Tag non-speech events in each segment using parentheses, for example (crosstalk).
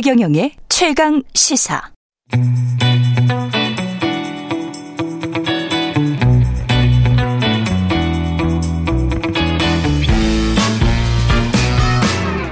최경영의 최강 시사.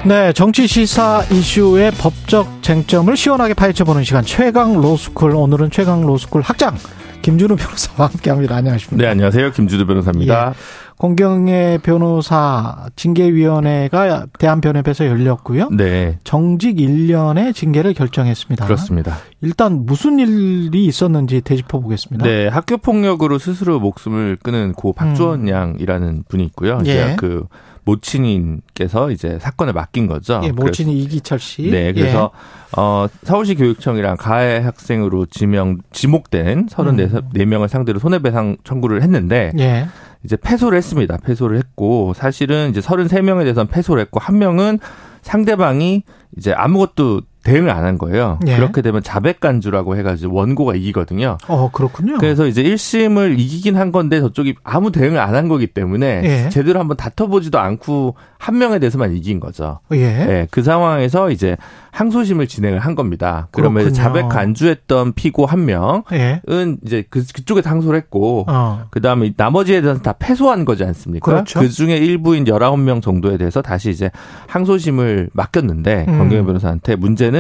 네, 정치 시사 이슈의 법적 쟁점을 시원하게 파헤쳐보는 시간 최강 로스쿨 오늘은 최강 로스쿨 학장 김준우 변호사와 함께합니다. 안녕하십니까? 네, 안녕하세요. 김준우 변호사입니다. 예. 권경애 변호사 징계위원회가 대한변협에서 열렸고요. 네. 정직 1년의 징계를 결정했습니다. 그렇습니다. 일단 무슨 일이 있었는지 되짚어 보겠습니다. 네, 학교 폭력으로 스스로 목숨을 끊은 고 박주원 음. 양이라는 분이 있고요. 예. 이제 그 모친인께서 이제 사건을 맡긴 거죠. 예, 모친이 그래서, 이기철 씨. 네, 그래서 예. 어 서울시 교육청이랑 가해 학생으로 지명 지목된 34명을 음. 상대로 손해배상 청구를 했는데 예. 이제 패소를 했습니다. 패소를 했고 사실은 이제 33명에 대해서는 패소를 했고 한 명은 상대방이 이제 아무것도 대응을 안 한 거예요. 예. 그렇게 되면 자백 간주라고 해가지고 원고가 이기거든요. 어, 그렇군요. 그래서 이제 1심을 이기긴 한 건데 저쪽이 아무 대응을 안 한 거기 때문에 예. 제대로 한번 다퉈보지도 않고 한 명에 대해서만 이긴 거죠. 예. 예. 그 상황에서 이제 항소심을 진행을 한 겁니다. 그러면 자백 간주했던 피고 한 명은 예. 이제 그, 그쪽에서 항소를 했고, 어. 그 다음에 나머지에 대해서 다 패소한 거지 않습니까? 그렇죠. 그 중에 일부인 19명 정도에 대해서 다시 이제 항소심을 맡겼는데, 음. 경경 변호사한테 문제는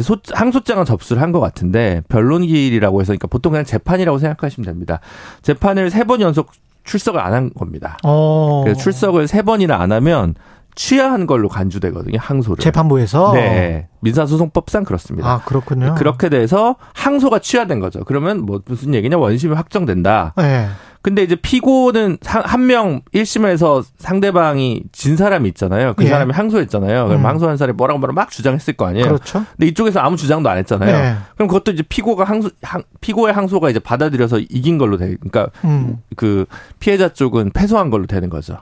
소, 항소장은 접수를 한 것 같은데 변론기일이라고 해서 그러니까 보통 그냥 재판이라고 생각하시면 됩니다. 재판을 세 번 연속 출석을 안 한 겁니다. 어. 그래서 출석을 세 번이나 안 하면 취하한 걸로 간주되거든요. 항소를. 재판부에서 네. 민사소송법상 그렇습니다. 아, 그렇군요. 그렇게 돼서 항소가 취하된 거죠. 그러면 뭐 무슨 얘기냐? 원심이 확정된다. 네. 근데 이제 피고는 한 명 1심에서 상대방이 진 사람이 있잖아요. 그 예. 사람이 항소했잖아요. 그럼 음. 항소한 사람이 뭐라고 뭐라고 막 주장했을 거 아니에요. 그렇죠. 근데 이쪽에서 아무 주장도 안 했잖아요. 예. 그럼 그것도 이제 피고가 항소 항, 피고의 항소가 이제 받아들여서 이긴 걸로 돼. 그러니까 음. 그 피해자 쪽은 패소한 걸로 되는 거죠.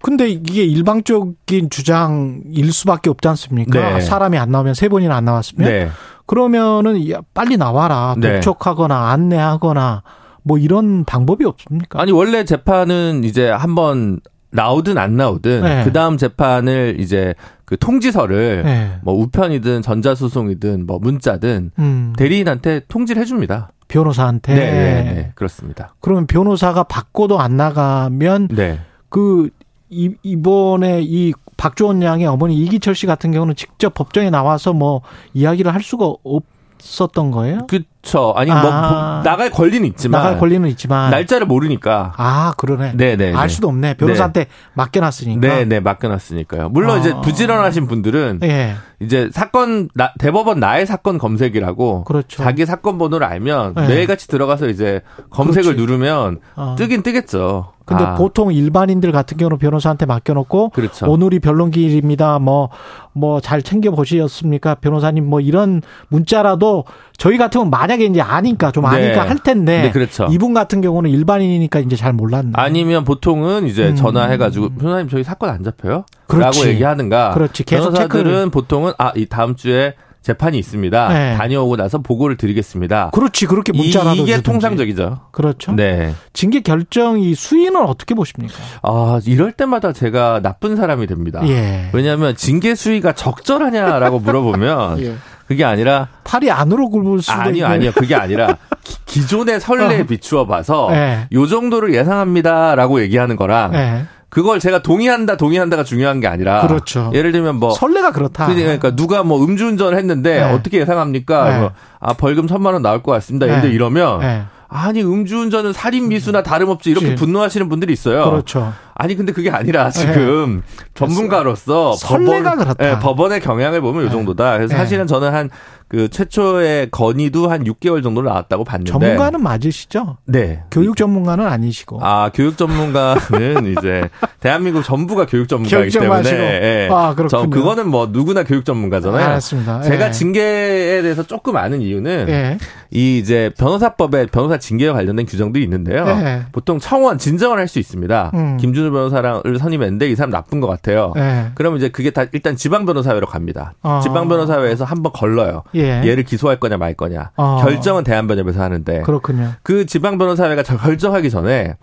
근데 이게 일방적인 주장일 수밖에 없지 않습니까? 네. 사람이 안 나오면 세 번이나 안 나왔으면 네. 그러면은 빨리 나와라. 네. 독촉하거나 안내하거나 뭐 이런 방법이 없습니까? 아니 원래 재판은 이제 한번 나오든 안 나오든 네. 그 다음 재판을 이제 그 통지서를 네. 뭐 우편이든 전자소송이든 뭐 문자든 음. 대리인한테 통지를 해줍니다. 변호사한테. 네, 네, 네, 그렇습니다. 그러면 변호사가 받고도 안 나가면 네. 그 이, 이번에 이 박주원 양의 어머니 이기철 씨 같은 경우는 직접 법정에 나와서 뭐 이야기를 할 수가 없. 썼던 거예요? 그 쵸. 아니, 뭐, 아. 뭐, 나갈 권리는 있지만. 나갈 권리는 있지만. 날짜를 모르니까. 아, 그러네. 네네. 네, 알 네. 수도 없네. 변호사한테 네. 맡겨놨으니까. 네네, 맡겨놨으니까요. 물론 아. 이제 부지런하신 분들은. 예. 이제 사건, 나, 대법원 나의 사건 검색이라고. 그렇죠. 자기 사건 번호를 알면 예. 매일같이 들어가서 이제 검색을 그렇지. 누르면 아. 뜨긴 뜨겠죠. 근데 아. 보통 일반인들 같은 경우는 변호사한테 맡겨놓고 그렇죠. 오늘이 변론기일입니다. 뭐 뭐 잘 챙겨 보셨습니까, 변호사님? 뭐 이런 문자라도 저희 같으면 만약에 이제 아니까 좀 아니까 네. 할 텐데 네, 그렇죠. 이분 같은 경우는 일반인이니까 이제 잘 몰랐네. 아니면 보통은 이제 음. 전화해가지고 변호사님 저희 사건 안 잡혀요? 그렇지. 라고 얘기하는가. 그렇지. 계속 변호사들은 체크를. 보통은 아 이 다음 주에 재판이 있습니다. 네. 다녀오고 나서 보고를 드리겠습니다. 그렇지 그렇게 문자라도 이, 게 주든지. 통상적이죠. 그렇죠. 네. 징계 결정 이 수위는 어떻게 보십니까? 아 이럴 때마다 제가 나쁜 사람이 됩니다. 예. 왜냐하면 징계 수위가 적절하냐라고 물어보면 (laughs) 예. 그게 아니라 팔이 안으로 굴을 수도 아니요 아니요 그게 아니라 (laughs) 기, 존의 선례에 어. 비추어 봐서 네. 요 정도를 예상합니다라고 얘기하는 거랑 네. 그걸 제가 동의한다 동의한다가 중요한 게 아니라 그렇죠. 예를 들면 뭐 선례가 그렇다. 그러니까 누가 뭐 음주운전을 했는데 네. 어떻게 예상합니까? 네. 뭐, 아 벌금 천만 원 나올 것 같습니다. 예를. 이러면 네. 아니 음주운전은 살인 미수나 다름없지 이렇게 그치. 분노하시는 분들이 있어요. 그렇죠. 아니 근데 그게 아니라 지금 전문가로서 선례가 법원. 예, 법원의 경향을 보면 이 정도다. 그래서 사실은 저는 한 그 최초의 건의도 한 6개월 정도 나왔다고 봤는데 전문가는 맞으시죠? 네. 교육 전문가는 아니시고. 아 교육 전문가는 (laughs) 이제 대한민국 전부가 교육 전문가이기 때문에 예. 아 그렇군요. 저 그거는 뭐 누구나 교육 전문가잖아요. 알았습니다. 제가 예. 징계에 대해서 조금 아는 이유는 예. 이 이제 변호사법에 변호사 징계와 관련된 규정들이 있는데요. 예. 보통 청원 진정을 할 수 있습니다. 음. 김준우 변호사를 선임했는데 이 사람 나쁜 것 같아요. 예. 그러면 이제 그게 다 일단 지방 변호사회로 갑니다. 어. 지방 변호사회에서 한번 걸러요. 예. 얘를 기소할 거냐 말 거냐. 어. 결정은 대한변협에서 하는데 그렇군요. 그 지방 변호사회가 결정하기 전에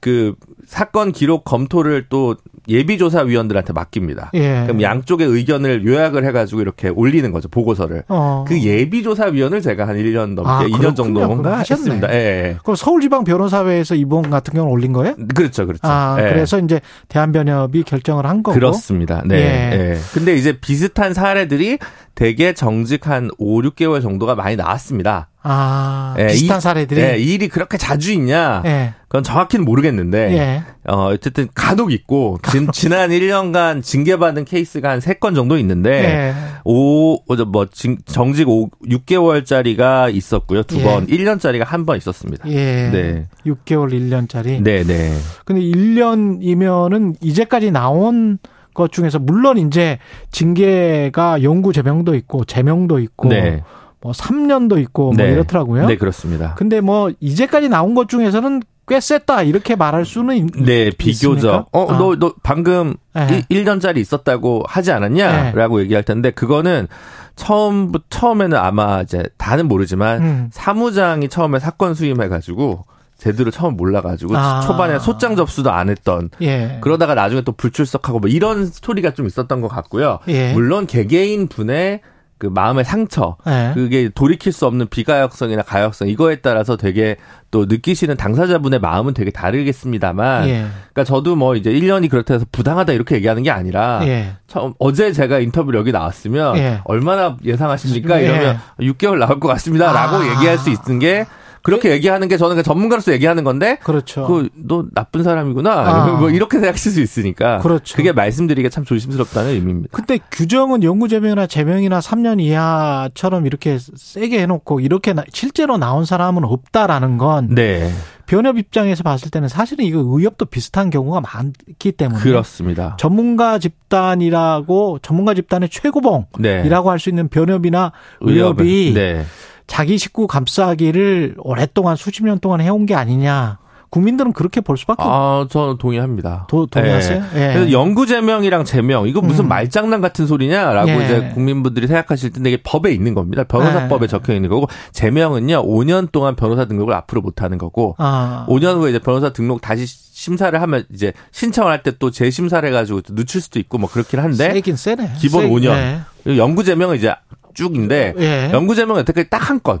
그 사건 기록 검토를 또 예비조사위원들한테 맡깁니다. 예. 그럼 양쪽의 의견을 요약을 해가지고 이렇게 올리는 거죠 보고서를. 어. 그 예비조사위원을 제가 한 1년 넘게 아, 2년 그렇군요. 정도인가 그럼. 했습니다. 예, 예. 그 서울지방 변호사회에서 이번 같은 경우는 올린 거예요? 그렇죠, 그렇죠. 아, 예. 그래서 이제 대한변협이 결정을 한 거고. 그렇습니다. 네. 예. 예. 근데 이제 비슷한 사례들이 대개 정직 한 5, 6개월 정도가 많이 나왔습니다. 아, 예, 비슷한 이- 사례들이. 예, 이 일이 그렇게 자주 있냐? 예. 그건 정확히는 모르겠는데 예. 어, 어쨌든 간혹 있고 진, 지난 1년간 징계받은 케이스가 한 3건 정도 있는데 예. 오, 뭐 징- 정직 5, 6개월짜리가 있었고요. 두 예. 번, 1년짜리가 한 번 있었습니다. 예. 네. 6개월, 1년짜리. 네, 네. 근데 1년이면은 이제까지 나온 것 중에서 물론 이제 징계가 영구 제명도 있고 제명도 있고 네. 뭐 3년도 있고 뭐 네. 이렇더라고요. 네, 그렇습니다. 근데 뭐 이제까지 나온 것 중에서는 꽤 셌다 이렇게 말할 수는 있, 네, 비교적. 있습니까? 어, 아. 너, 너 방금 네. 1, 년짜리 있었다고 하지 않았냐? 네. 라고 얘기할 텐데, 그거는 처음, 처음에는 아마 이제 다는 모르지만, 음. 사무장이 처음에 사건 수임해 가지고, 제대로 처음 몰라가지고, 아. 초반에 소장 접수도 안 했던, 예. 그러다가 나중에 또 불출석하고 뭐 이런 스토리가 좀 있었던 것 같고요. 예. 물론 개개인 분의 그 마음의 상처, 예. 그게 돌이킬 수 없는 비가역성이나 가역성 이거에 따라서 되게 또 느끼시는 당사자분의 마음은 되게 다르겠습니다만, 예. 그러니까 저도 뭐 이제 1년이 그렇다 해서 부당하다 이렇게 얘기하는 게 아니라 예. 처음 어제 제가 인터뷰를 여기 나왔으면 예. 얼마나 예상하십니까? 예. 이러면 6개월 나올 것 같습니다라고 아. 얘기할 수 있는 게 그렇게 얘기하는 게 저는 그냥 전문가로서 얘기하는 건데 그렇죠. 그 너 나쁜 사람이구나 아. 뭐 이렇게 생각하실 수 있으니까 그렇죠. 그게 말씀드리기가 참 조심스럽다는 의미입니다. 근데 규정은 영구제명이나 제명이나 3년 이하처럼 이렇게 세게 해 놓고 이렇게 나- 실제로 나온 사람은 없다라는 건 네 변협 입장에서 봤을 때는 사실은 이거 의협도 비슷한 경우가 많기 때문에 그렇습니다. 전문가 집단이라고 전문가 집단의 최고봉이라고 네 할수 있는 변협이나 의협이 네. 자기 식구 감싸기를 오랫동안 수십 년 동안 해온 게 아니냐. 국민들은 그렇게 볼 수밖에 없 아, 저는 동의합니다. 도, 동의하세요? 예. 예. 그래서 영구 제명이랑 제명 이거 무슨 음. 말장난 같은 소리냐라고 예. 이제 국민분들이 생각하실 텐데 이게 법에 있는 겁니다. 변호사법에 예. 적혀 있는 거고 제명은요 5년 동안 변호사 등록을 앞으로 못 하는 거고 아. 5년 후에 이제 변호사 등록 다시 심사를 하면 이제 신청을 할 때 또 재심사를 해가지고 또 늦출 수도 있고 뭐 그렇긴 한데 세긴 세네. 기본 세- 5년. 예. 그리고 영구 제명은 이제 쭉인데 예. 영구 제명은 여태까지 딱 한 건.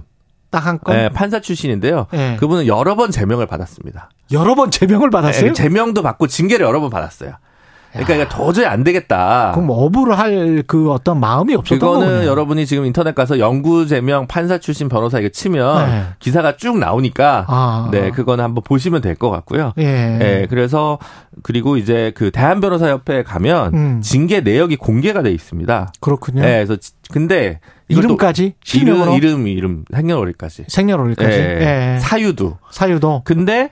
딱 한 건. 예, 판사 출신인데요. 예. 그분은 여러 번 제명을 받았습니다. 여러 번 제명을 받았어요? 예, 제명도 받고 징계를 여러 번 받았어요. 그러니까 이거 도저히 안 되겠다. 그럼 업을 할그 어떤 마음이 없었던 그거는 거군요. 여러분이 지금 인터넷 가서 영구 제명 판사 출신 변호사 이거 치면 네. 기사가 쭉 나오니까 아. 네 그거는 한번 보시면 될 것 같고요. 예. 예, 그래서 그리고 이제 그 대한 변호사 협회에 가면 음. 징계 내역이 공개가 돼 있습니다. 그렇군요. 예, 그래서 지- 근데 이름까지 실명으로 이름 이름 이름 생년월일까지. 생년월일까지 예, 예. 사유도. 사유도 근데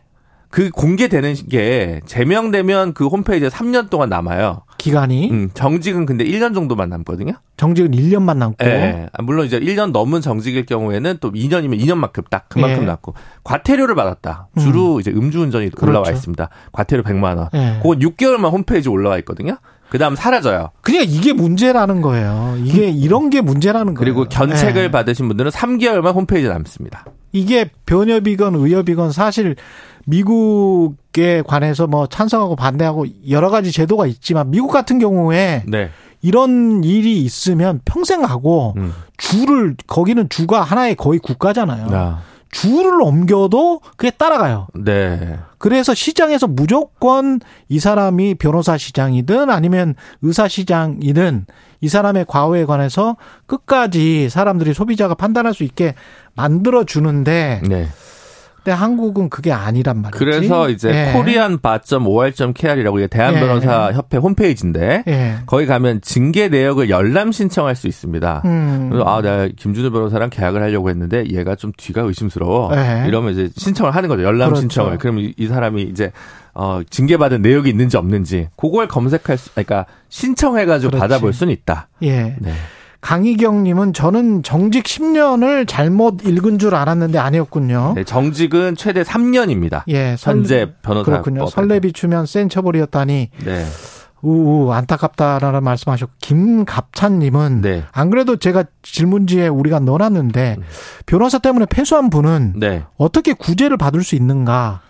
그 공개되는 게 제명되면 그 홈페이지에 3년 동안 남아요. 기간이 음, 정직은 근데 1년 정도만 남거든요. 정직은 1년만 남고 예. 아, 물론 이제 1년 넘은 정직일 경우에는 또 2년이면 2년만큼 딱 그만큼 예. 남고 과태료를 받았다. 주로 이제 음주운전이 올라와 그렇죠. 있습니다. 과태료 100만 원. 예. 그건 6개월만 홈페이지 올라와 있거든요. 그다음 사라져요. 그러니까 이게 문제라는 거예요. 이게 이런 게 문제라는 거예요. 그리고 견책을 예. 받으신 분들은 3개월만 홈페이지에 남습니다. 이게 변협이건 의협이건 사실 미국에 관해서 뭐 찬성하고 반대하고 여러 가지 제도가 있지만 미국 같은 경우에 네. 이런 일이 있으면 평생 하고 음. 주를 거기는 주가 하나의 거의 국가잖아요. 아, 주를 옮겨도 그게 따라가요. 네. 그래서 시장에서 무조건 이 사람이 변호사 시장이든 아니면 의사 시장이든 이 사람의 과거에 관해서 끝까지 사람들이 소비자가 판단할 수 있게 만들어 주는데 네. 근데 한국은 그게 아니란 말이지. 그래서 이제 예. 코리안 바.or.kr이라고 이게 대한 예. 변호사 협회 홈페이지인데 예. 거기 가면 징계 내역을 열람 신청할 수 있습니다. 음. 그래서 아, 내가 김준우 변호사랑 계약을 하려고 했는데 얘가 좀 뒤가 의심스러워. 네. 이러면 이제 신청을 하는 거죠. 열람 그렇죠. 신청을. 그럼 이, 이 사람이 이제 어, 징계받은 내역이 있는지 없는지 그걸 검색할 수, 그러니까 신청해가지고 그렇지. 받아볼 수는 있다. 예. 네. 강희경님은 저는 정직 10년을 잘못 읽은 줄 알았는데 아니었군요. 네, 정직은 최대 3년입니다. 예, 설, 현재 변호사 그렇군요. 설레 비 추면 센 처벌이었다니 네. 우우 안타깝다라는 말씀하셨고 김갑찬님은 네. 안 그래도 제가 질문지에 우리가 넣어놨는데 변호사 때문에 패소한 분은 네. 어떻게 구제를 받을 수 있는가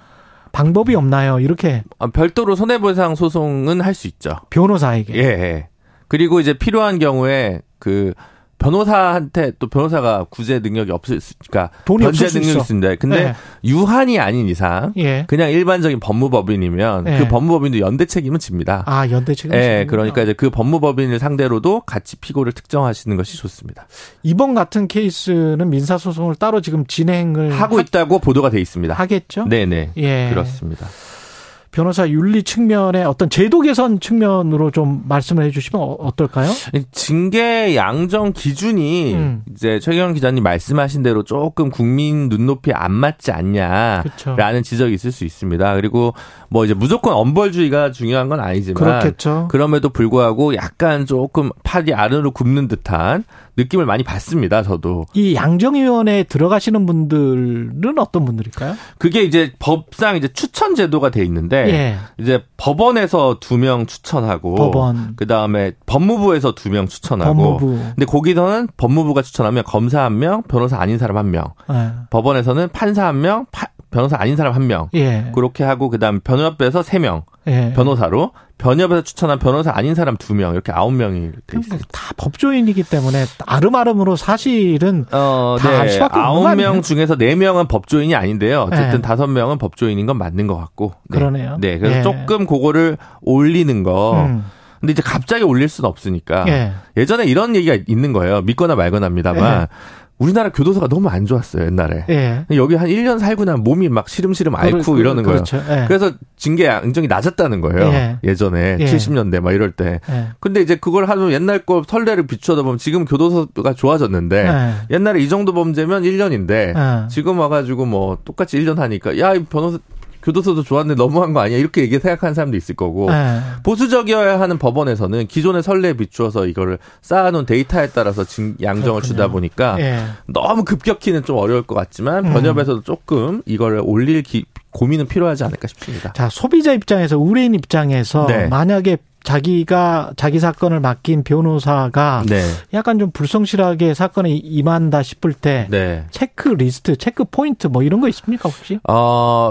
방법이 없나요? 이렇게 아, 별도로 손해배상 소송은 할 수 있죠. 변호사에게. 예, 예. 그리고 이제 필요한 경우에 그 변호사한테 또 변호사가 구제 능력이 없을 수, 그러니까 돈이 변제 능력이. 있는데 근데 예. 유한이 아닌 이상 예. 그냥 일반적인 법무법인이면 예. 그 법무법인도 연대 책임은 집니다. 아, 연대 책임. 예, 그러니까 이제 그 법무법인을 상대로도 같이 피고를 특정하시는 것이 좋습니다. 이번 같은 케이스는 민사 소송을 따로 지금 진행을 하고 있다고 보도가 돼 있습니다. 하겠죠? 네 네. 예. 그렇습니다. 변호사 윤리 측면의 어떤 제도 개선 측면으로 좀 말씀을 해 주시면 어- 어떨까요? 징계 양정 기준이 음. 이제 최경 기자님 말씀하신 대로 조금 국민 눈높이에 안 맞지 않냐라는 그렇죠. 지적이 있을 수 있습니다. 그리고 뭐 이제 무조건 엄벌주의가 중요한 건 아니지만 그렇겠죠. 그럼에도 불구하고 약간 조금 팔이 아래로 굽는 듯한 느낌을 많이 받습니다. 저도 이 양정위원회에 들어가시는 분들은 어떤 분들일까요? 그게 이제 법상 이제 추천 제도가 돼 있는데 예. 이제 법원에서 두 명 추천하고 법원. 그 다음에 법무부에서 두 명 추천하고 법무부. 근데 거기서는 법무부가 추천하면 검사 한 명, 변호사 아닌 사람 한 명. 예. 법원에서는 판사 한 명, 파- 변호사 아닌 사람 한 명. 예. 그렇게 하고 그다음 변협에서 세 명, 예. 변호사로 변협에서 추천한 변호사 아닌 사람 두 명 이렇게 아홉 명이 돼 있어요. 다 법조인이기 때문에 아름아름으로 사실은 어, 없는 거 아홉? 명 중에서 네 명은 법조인이 아닌데요. 어쨌든 네. 다섯 명은 법조인인 건 맞는 것 같고. 네. 그러네요. 네, 그래서 예. 조금 그거를 올리는 거. 음. 근데 이제 갑자기 올릴 수는 없으니까. 예. 예전에 이런 얘기가 있는 거예요. 믿거나 말거나입니다만. 예. 우리나라 교도소가 너무 안 좋았어요, 옛날에. 예. 여기 한 1년 살고 나면 몸이 막 시름시름 앓고 그러- 이러는 거예요. 그렇죠. 예. 그래서 징계 양정이 낮았다는 거예요. 예. 예전에 예. 70년대 막 이럴 때. 예. 근데 이제 그걸 하면 옛날 거 선례를 비추다 보면 지금 교도소가 좋아졌는데 예. 옛날에 이 정도 범죄면 1년인데 예. 지금 와가지고 뭐 똑같이 1년 하니까 야, 이 변호사 교도소도 좋았는데 너무한 거 아니야? 이렇게 얘기 생각하는 사람도 있을 거고 예. 보수적이어야 하는 법원에서는 기존의 선례에 비추어서 이거를 쌓아놓은 데이터에 따라서 징- 양정을 그렇군요. 주다 보니까 예. 너무 급격히는 좀 어려울 것 같지만 음. 변협에서도 조금 이걸 올릴 기- 고민은 필요하지 않을까 싶습니다. 자, 소비자 입장에서 의뢰인 입장에서 네. 만약에 자기가 자기 사건을 맡긴 변호사가 네, 약간 좀 불성실하게 사건에 임한다 싶을 때 네. 체크 리스트, 체크 포인트 뭐 이런 거 있습니까 혹시? 어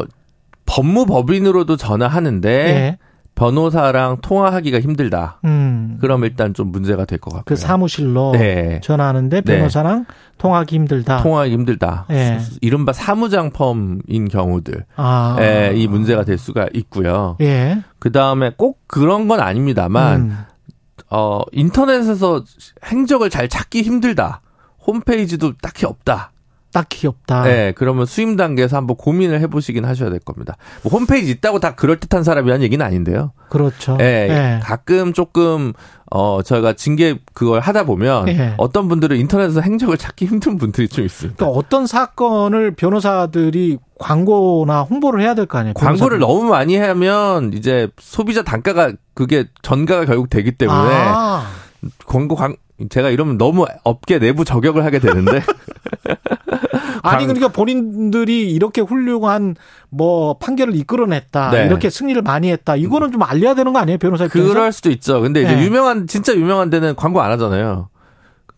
법무법인으로도 전화하는데 예. 변호사랑 통화하기가 힘들다. 음. 그럼 일단 좀 문제가 될 것 같고요. 그 사무실로 네. 전화하는데 네. 변호사랑 통화하기 힘들다. 통화하기 힘들다. 예. 이른바 사무장 firm인 경우들. 아. 에, 이 문제가 될 수가 있고요. 예. 그 다음에 꼭 그런 건 아닙니다만, 음. 어, 인터넷에서 행적을 잘 찾기 힘들다. 홈페이지도 딱히 없다. 딱히 없다. 네, 그러면 수임 단계에서 한번 고민을 해보시긴 하셔야 될 겁니다. 뭐 홈페이지 있다고 다 그럴 듯한 사람이란 얘기는 아닌데요. 그렇죠. 예, 예. 가끔 조금, 어, 저희가 징계 그걸 하다 보면 예. 어떤 분들은 인터넷에서 행적을 찾기 힘든 분들이 좀 있습니다. 그러니까 어떤 사건을 변호사들이 광고나 홍보를 해야 될 거 아니에요. 광고를 변호사들이. 너무 많이 하면 이제 소비자 단가가 그게 전가가 결국 되기 때문에 아, 광고 광 제가 이러면 너무 업계 내부 저격을 하게 되는데 (laughs) 아니 광- 그러니까 본인들이 이렇게 훌륭한 뭐 판결을 이끌어냈다. 네. 이렇게 승리를 많이 했다. 이거는 좀 알려야 되는 거 아니에요, 변호사 입장에서? 그럴 수도 있죠. 근데 이제 네. 유명한 진짜 유명한 데는 광고 안 하잖아요.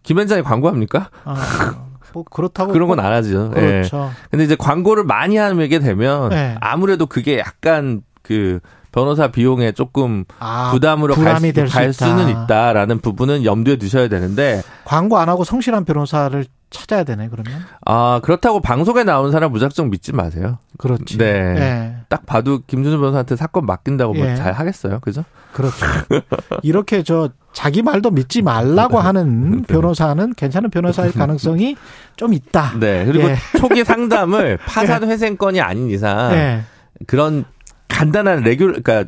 김현장이 광고합니까? 아, 뭐 그렇다고 그런 건 안 하죠. 예. 그렇죠. 근데 이제 광고를 많이 하게 되면 네. 아무래도 그게 약간 그 변호사 비용에 조금 아, 부담으로 갈, 부담이 수, 갈 있다. 수는 있다라는 부분은 염두에 두셔야 되는데 광고 안 하고 성실한 변호사를 찾아야 되네 그러면. 아 그렇다고 방송에 나오는 사람 무작정 믿지 마세요. 그렇지. 네. 예. 딱 봐도 김준호 변호사한테 사건 맡긴다고 뭐 예. 잘 하겠어요, 그죠? 그렇죠. 이렇게 저 자기 말도 믿지 말라고 하는 (laughs) 변호사는 괜찮은 변호사일 (laughs) 가능성이 좀 있다. 네. 그리고 예. 초기 상담을 (laughs) 파산 회생건이 아닌 이상 예. 그런 간단한 레귤 그러니까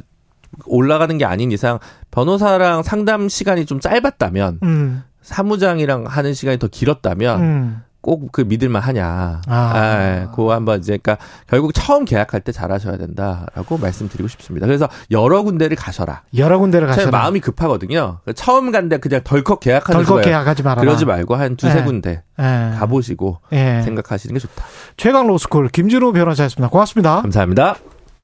올라가는 게 아닌 이상 변호사랑 상담 시간이 좀 짧았다면 음. 사무장이랑 하는 시간이 더 길었다면 음. 꼭그 믿을만 하냐. 아. 예, 그거 한번 이제 그러니까 결국 처음 계약할 때 잘하셔야 된다라고 말씀드리고 싶습니다. 그래서 여러 군데를 가셔라. 여러 군데를 제 가서 마음이 급하거든요. 처음 간데 그냥 덜컥 계약하는 덜컥 거예요. 계약하지 말아라. 그러지 말고 한 두세 네. 군데 예. 가보시고 예. 생각하시는 게 좋다. 최강 로스쿨 김진우 변호사였습니다. 고맙습니다. 감사합니다.